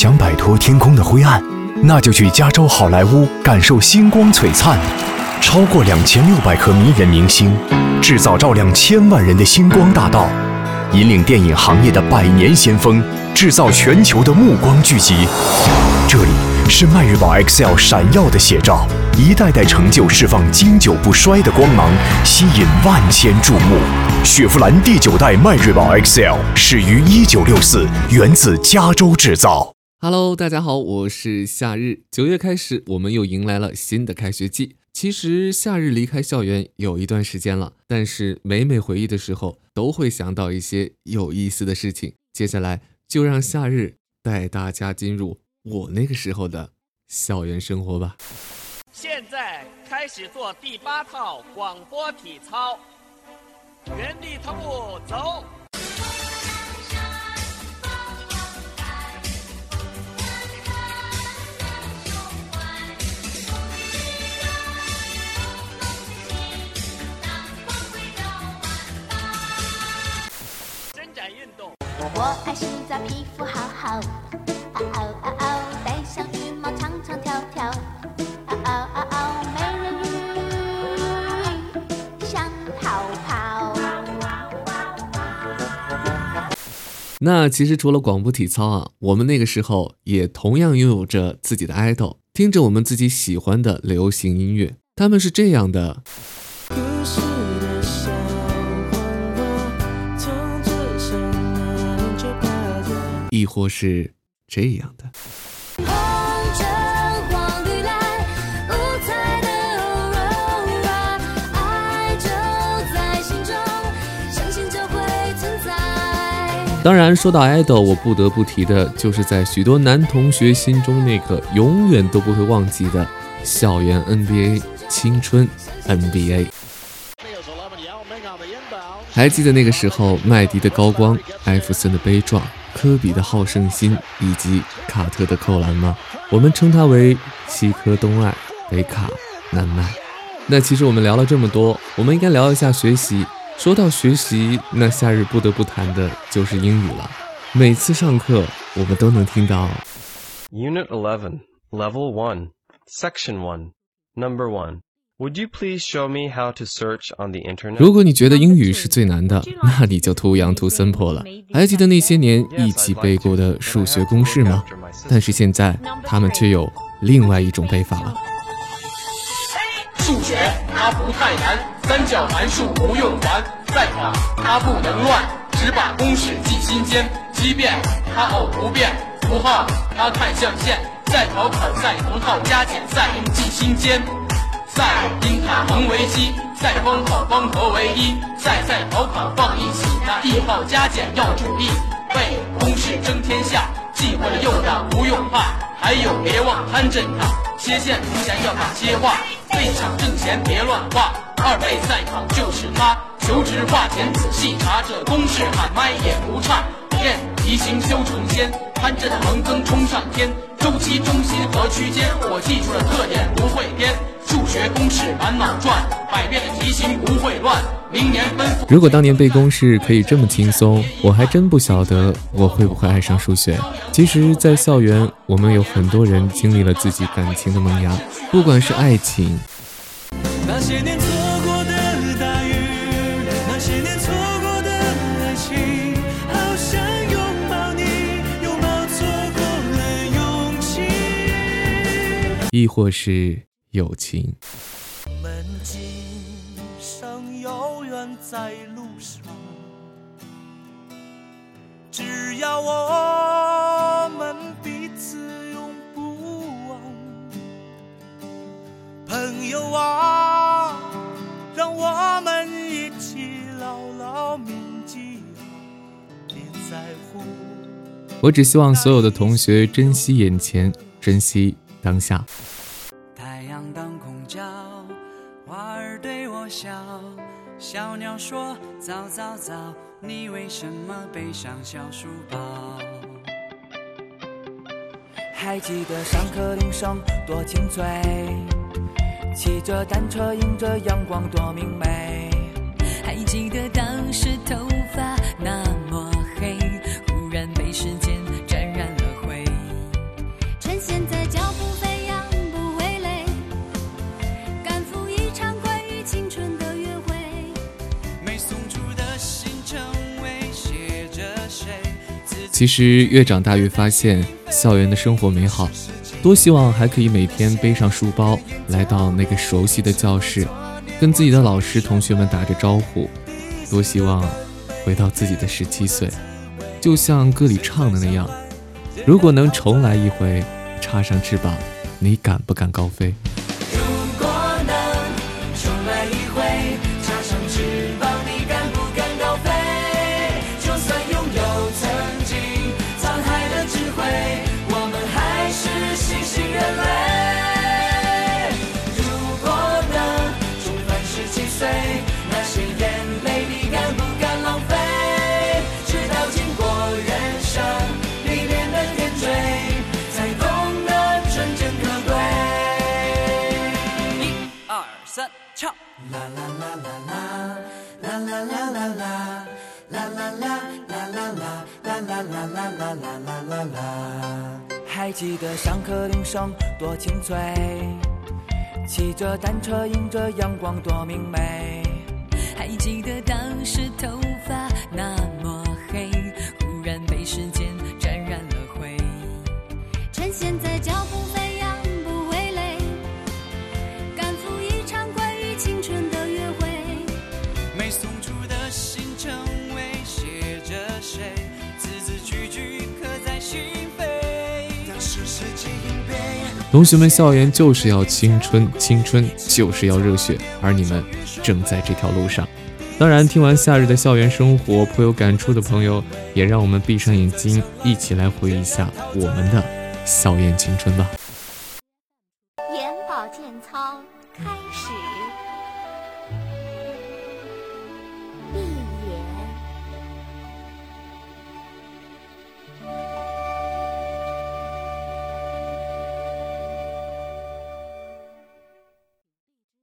想摆脱天空的灰暗，那就去加州好莱坞感受星光璀璨。超过两千六百颗迷人明星，制造照亮千万人的星光大道，引领电影行业的百年先锋，制造全球的目光聚集。这里是迈锐宝 XL 闪耀的写照，一代代成就释放经久不衰的光芒，吸引万千注目。雪佛兰第九代迈锐宝 XL 始于一九六四，源自加州制造。Hello，大家好，我是夏日。九月开始，我们又迎来了新的开学季。其实夏日离开校园有一段时间了，但是每每回忆的时候，都会想到一些有意思的事情。接下来就让夏日带大家进入我那个时候的校园生活吧。现在开始做第八套广播体操，原地踏步走。我爱洗澡，皮肤好好。嗷嗷嗷嗷，戴上羽毛，唱唱跳跳。嗷嗷嗷嗷，美人鱼想逃跑。那其实除了广播体操啊，我们那个时候也同样拥有着自己的 idol，听着我们自己喜欢的流行音乐，他们是这样的。亦或是这样的。当然，说到 idol，我不得不提的就是在许多男同学心中那个永远都不会忘记的校园 NBA 青春 NBA。还记得那个时候，麦迪的高光，艾弗森的悲壮。科比的好胜心以及卡特的扣篮吗？我们称它为西科东爱，北卡南麦。那其实我们聊了这么多，我们应该聊一下学习。说到学习，那夏日不得不谈的就是英语了。每次上课，我们都能听到。Unit Eleven, Level One, Section One, Number One. Would you please show me how to search on the internet? 如果你觉得英语是最难的，那你就 too young too simple 了。还记得那些年一起背过的数学公式吗？但是现在他们却有另外一种背法了。数学它不太难，三角函数不用还，在考它不能乱，只把公式记心间。奇变它偶不变，符号它看象限，在考考赛符号加减赛记心间。赛因它恒为基，赛方考方合为一，赛赛考考放一起，那一号加减要注意，背公式争天下，忌讳了右打不用怕，还有别忘摊正塔，切线图弦要打切画，背抢正弦别乱画，二倍赛考就是它，求职画前仔细查，这公式喊麦也不差，验题型修成仙，摊正横增冲上天，周期中心和区间，我记住了特点不会偏。数学公式满脑转，百变的题型不会乱。明年奔赴。如果当年背公式可以这么轻松，我还真不晓得我会不会爱上数学。其实，在校园，我们有很多人经历了自己感情的萌芽，不管是爱情。那些年错过的大雨，那些年错过的爱情，好想拥抱你，拥抱错过了勇气。亦或是。友情。我们今生有缘在路上，只要我们彼此永不忘。朋友啊，让我们一起牢牢铭记，别在乎。我只希望所有的同学珍惜眼前，珍惜当下。花儿对我笑，小鸟说：早早早，你为什么背上小书包？还记得上课铃声多清脆，骑着单车迎着阳光多明媚。还记得当时头发那么黑，忽然被时间其实越长大越发现，校园的生活美好，多希望还可以每天背上书包，来到那个熟悉的教室，跟自己的老师、同学们打着招呼。多希望回到自己的十七岁，就像歌里唱的那样，如果能重来一回，插上翅膀，你敢不敢高飞？啦啦啦啦啦啦啦还记得上课铃声多清脆，骑着单车迎着阳光多明媚。还记得当时头发同学们，校园就是要青春，青春就是要热血，而你们正在这条路上。当然，听完夏日的校园生活颇有感触的朋友，也让我们闭上眼睛，一起来回忆一下我们的校园青春吧。